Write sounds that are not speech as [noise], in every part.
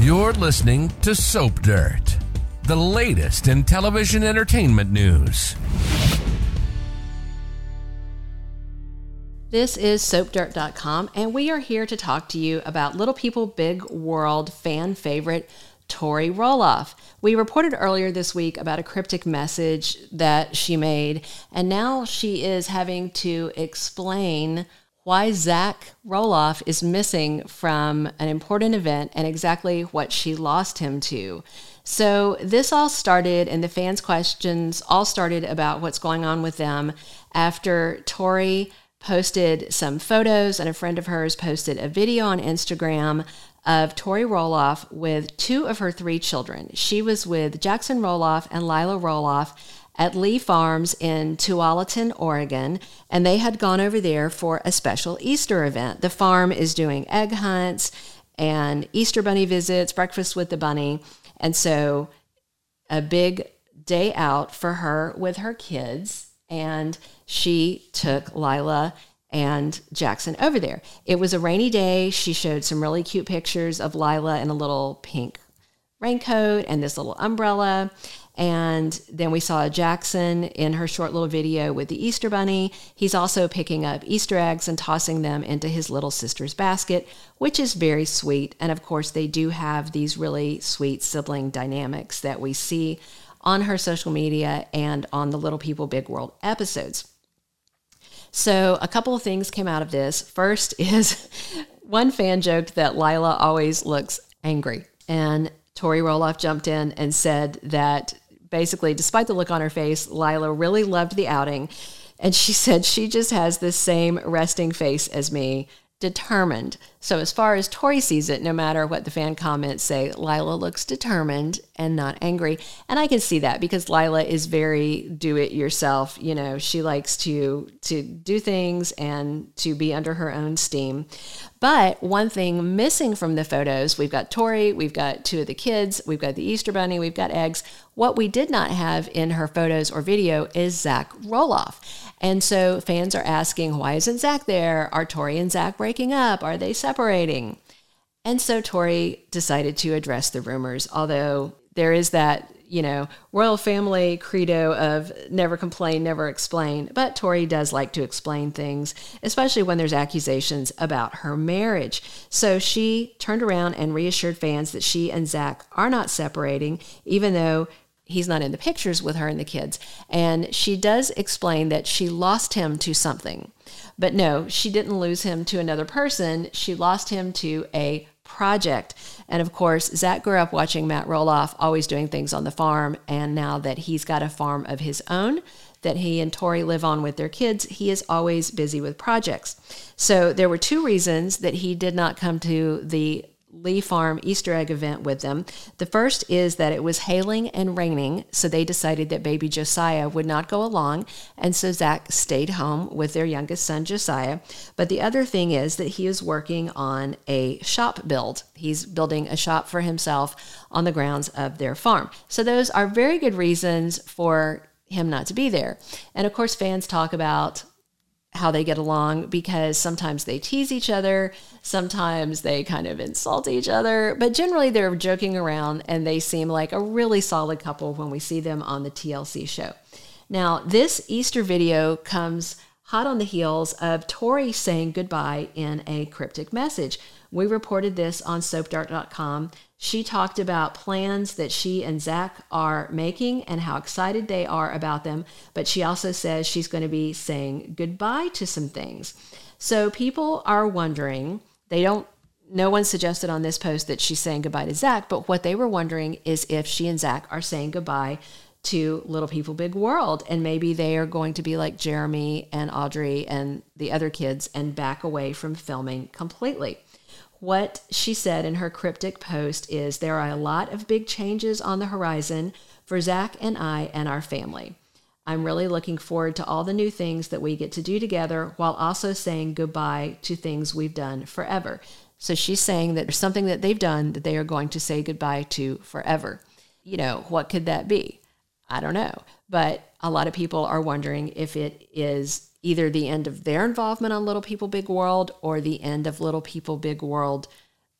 You're listening to Soap Dirt, the latest in television entertainment news. This is soapdirt.com, and we are here to talk to you about Little People Big World fan favorite Tori Roloff. We reported earlier this week about a cryptic message that she made, and now she is having to explain why Zach Roloff is missing from an important event and exactly what she lost him to. So, this all started, and the fans' questions all started about what's going on with them after Tori posted some photos, and a friend of hers posted a video on Instagram of Tori Roloff with two of her three children. She was with Jackson Roloff and Lilah Roloff at Lee Farms in Tualatin, Oregon, and they had gone over there for a special Easter event. The farm is doing egg hunts and Easter bunny visits, breakfast with the bunny, and so a big day out for her with her kids and she took Lilah and Jackson over there. It was a rainy day. She showed some really cute pictures of Lila in a little pink raincoat and this little umbrella. And then we saw Jackson in her short little video with the Easter Bunny. He's also picking up Easter eggs and tossing them into his little sister's basket, which is very sweet. And of course, they do have these really sweet sibling dynamics that we see on her social media and on the Little People Big World episodes. So, a couple of things came out of this. First [laughs] is one fan joked that Lilah always looks angry. And Tori Roloff jumped in and said that basically, despite the look on her face, Lilah really loved the outing. And she [laughs] said she just has the same resting face as me determined. So, as far as Tori sees it, no matter what the fan comments say, Lilah looks determined and not angry. And I can see that because Lilah is very do it yourself. You know, she likes to to do things and to be under her own steam. But one thing missing from the photos, we've got Tori, we've got two of the kids, we've got the Easter Bunny, we've got eggs. What we did not have in her photos or video is Zach Roloff. And so fans are asking, why isn't Zach there? Are Tori and Zach breaking up? Are they separating? And so Tori decided to address the rumors, although there is that you know, royal family credo of never complain, never explain. But Tori does like to explain things, especially when there's accusations about her marriage. So she turned around and reassured fans that she and Zach are not separating, even though he's not in the pictures with her and the kids. And she does explain that she lost him to something. But no, she didn't lose him to another person. She lost him to a project. And of course, Zach grew up watching Matt Roloff always doing things on the farm. And now that he's got a farm of his own that he and Tori live on with their kids, he is always busy with projects. So there were two reasons that he did not come to the Lee Farm Easter egg event with them. The first is that it was hailing and raining, so they decided that baby Josiah would not go along, and so Zach stayed home with their youngest son Josiah. But the other thing is that he is working on a shop build. He's building a shop for himself on the grounds of their farm. So those are very good reasons for him not to be there. And of course, fans talk about how they get along because sometimes they tease each other, sometimes they kind of insult each other, but generally they're joking around and they seem like a really solid couple when we see them on the TLC show. Now, this Easter video comes hot on the heels of Tori saying goodbye in a cryptic message. We reported this on soapdirt.com. She talked about plans that she and Zach are making and how excited they are about them, but she also says she's going to be saying goodbye to some things. So people are wondering, they don't no one suggested on this post that she's saying goodbye to Zach, but what they were wondering is if she and Zach are saying goodbye to Little People Big World. And maybe they are going to be like Jeremy and Audrey and the other kids and back away from filming completely. What she said in her cryptic post is there are a lot of big changes on the horizon for Zach and I and our family. I'm really looking forward to all the new things that we get to do together while also saying goodbye to things we've done forever. So she's saying that there's something that they've done that they are going to say goodbye to forever. You know, what could that be? I don't know. But a lot of people are wondering if it is either the end of their involvement on Little People Big World or the end of Little People Big World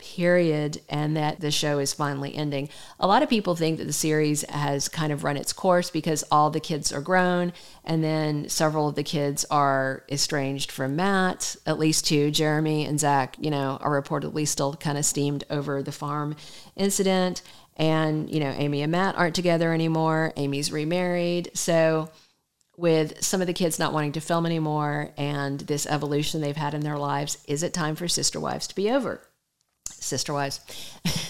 period and that the show is finally ending. A lot of people think that the series has kind of run its course because all the kids are grown and then several of the kids are estranged from Matt, at least two, Jeremy and Zach, you know, are reportedly still kind of steamed over the farm incident. And, you know, Amy and Matt aren't together anymore. Amy's remarried. So, with some of the kids not wanting to film anymore and this evolution they've had in their lives, is it time for Sister Wives to be over? Sister Wives.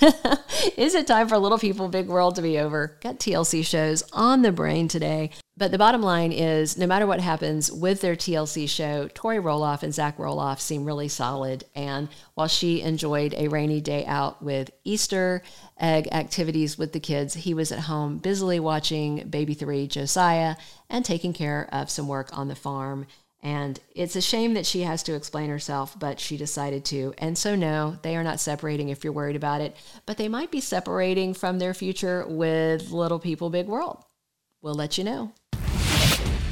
[laughs] Is it time for Little People, Big World to be over? Got TLC shows on the brain today. But the bottom line is no matter what happens with their TLC show, Tori Roloff and Zach Roloff seem really solid. And while she enjoyed a rainy day out with Easter egg activities with the kids, he was at home busily watching Baby 3 Josiah and taking care of some work on the farm and it's a shame that she has to explain herself, but she decided to. And so, no, they are not separating if you're worried about it, but they might be separating from their future with Little People Big World. We'll let you know.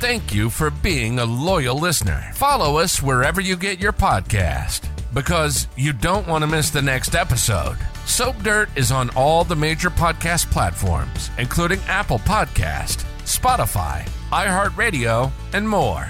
Thank you for being a loyal listener. Follow us wherever you get your podcast because you don't want to miss the next episode. Soap Dirt is on all the major podcast platforms, including Apple Podcast, Spotify, iHeartRadio, and more.